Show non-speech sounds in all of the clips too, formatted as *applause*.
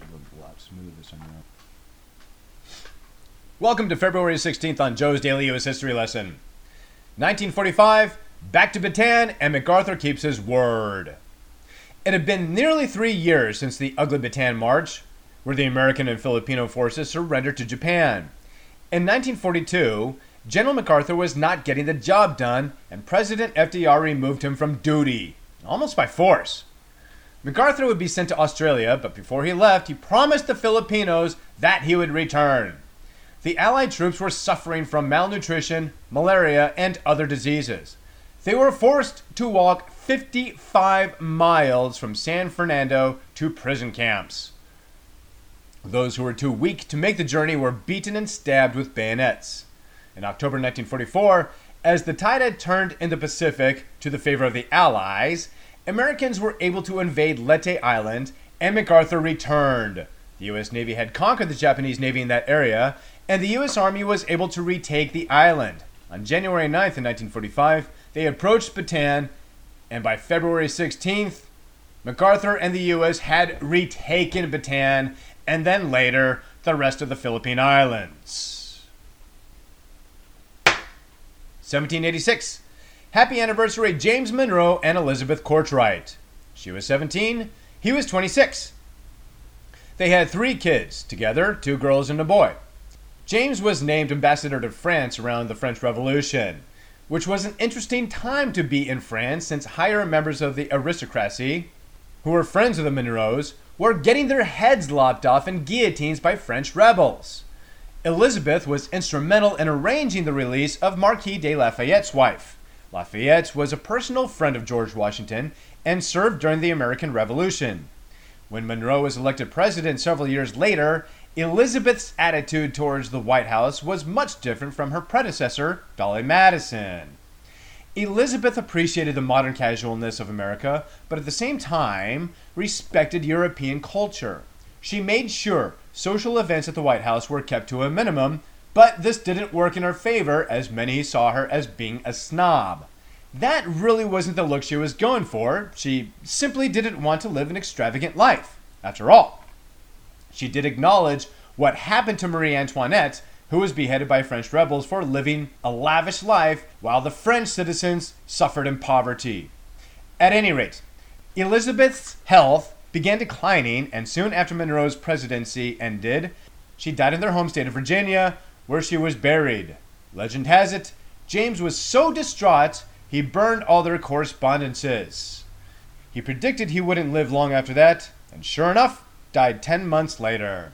should a lot smoother. Welcome to February 16th on Joe's Daily U.S. History Lesson. 1945, back to Bataan, and MacArthur keeps his word. It had been nearly three years since the Ugly Bataan March, where the American and Filipino forces surrendered to Japan. In 1942, General MacArthur was not getting the job done, and President FDR removed him from duty, almost by force. MacArthur would be sent to Australia, but before he left, he promised the Filipinos that he would return. The Allied troops were suffering from malnutrition, malaria, and other diseases. They were forced to walk 55 miles from San Fernando to prison camps. Those who were too weak to make the journey were beaten and stabbed with bayonets. In October 1944, as the tide had turned in the Pacific to the favor of the Allies, Americans were able to invade Leyte Island and MacArthur returned. The U.S. Navy had conquered the Japanese Navy in that area, and the U.S. Army was able to retake the island. On January 9th, in 1945, they approached Bataan, and by February 16th, MacArthur and the U.S. had retaken Bataan, and then later, the rest of the Philippine Islands. 1786. Happy anniversary, James Monroe and Elizabeth Kortright. She was 17, he was 26. They had three kids together two girls and a boy. James was named ambassador to France around the French Revolution, which was an interesting time to be in France since higher members of the aristocracy, who were friends of the Monroes, were getting their heads lopped off in guillotines by French rebels. Elizabeth was instrumental in arranging the release of Marquis de Lafayette's wife. Lafayette was a personal friend of George Washington and served during the American Revolution. When Monroe was elected president several years later, Elizabeth's attitude towards the White House was much different from her predecessor, Dolley Madison. Elizabeth appreciated the modern casualness of America, but at the same time respected European culture. She made sure social events at the White House were kept to a minimum, but this didn't work in her favor as many saw her as being a snob. That really wasn't the look she was going for. She simply didn't want to live an extravagant life, after all. She did acknowledge what happened to Marie Antoinette, who was beheaded by French rebels for living a lavish life while the French citizens suffered in poverty. At any rate, Elizabeth's health began declining, and soon after Monroe's presidency ended, she died in their home state of Virginia, where she was buried. Legend has it, James was so distraught he burned all their correspondences. He predicted he wouldn't live long after that, and sure enough, died 10 months later.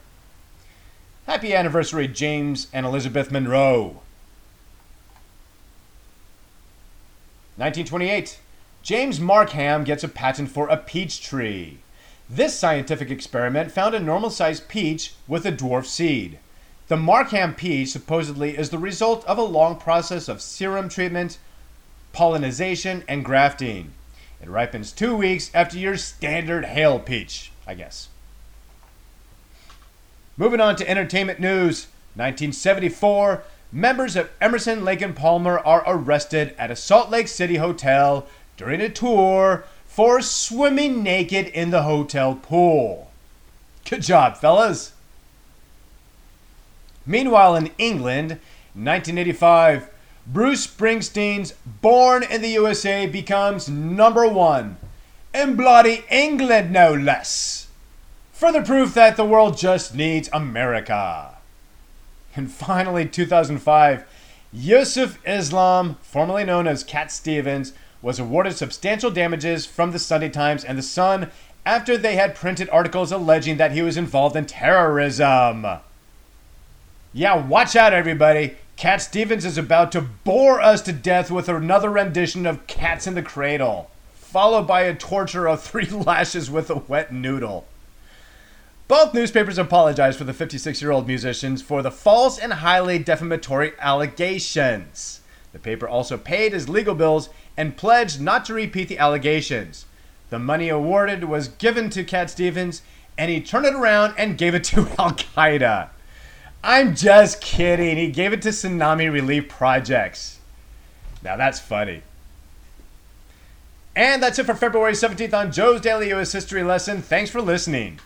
Happy anniversary, James and Elizabeth Monroe. 1928. James Markham gets a patent for a peach tree. This scientific experiment found a normal sized peach with a dwarf seed. The Markham peach supposedly is the result of a long process of serum treatment, pollination, and grafting. It ripens two weeks after your standard Hale peach, I guess. Moving on to entertainment news 1974, members of Emerson, Lake and Palmer are arrested at a Salt Lake City hotel during a tour for swimming naked in the hotel pool. Good job, fellas. Meanwhile, in England, 1985, Bruce Springsteen's Born in the USA becomes number one. In bloody England, no less. Further proof that the world just needs America. And finally, 2005, Yusuf Islam, formerly known as Cat Stevens, was awarded substantial damages from the Sunday Times and the Sun after they had printed articles alleging that he was involved in terrorism. Yeah, watch out, everybody. Cat Stevens is about to bore us to death with another rendition of Cats in the Cradle, followed by a torture of three *laughs* lashes with a wet noodle. Both newspapers apologized for the 56 year old musicians for the false and highly defamatory allegations. The paper also paid his legal bills and pledged not to repeat the allegations. The money awarded was given to Cat Stevens, and he turned it around and gave it to *laughs* Al Qaeda. I'm just kidding. He gave it to tsunami relief projects. Now that's funny. And that's it for February 17th on Joe's Daily US History Lesson. Thanks for listening.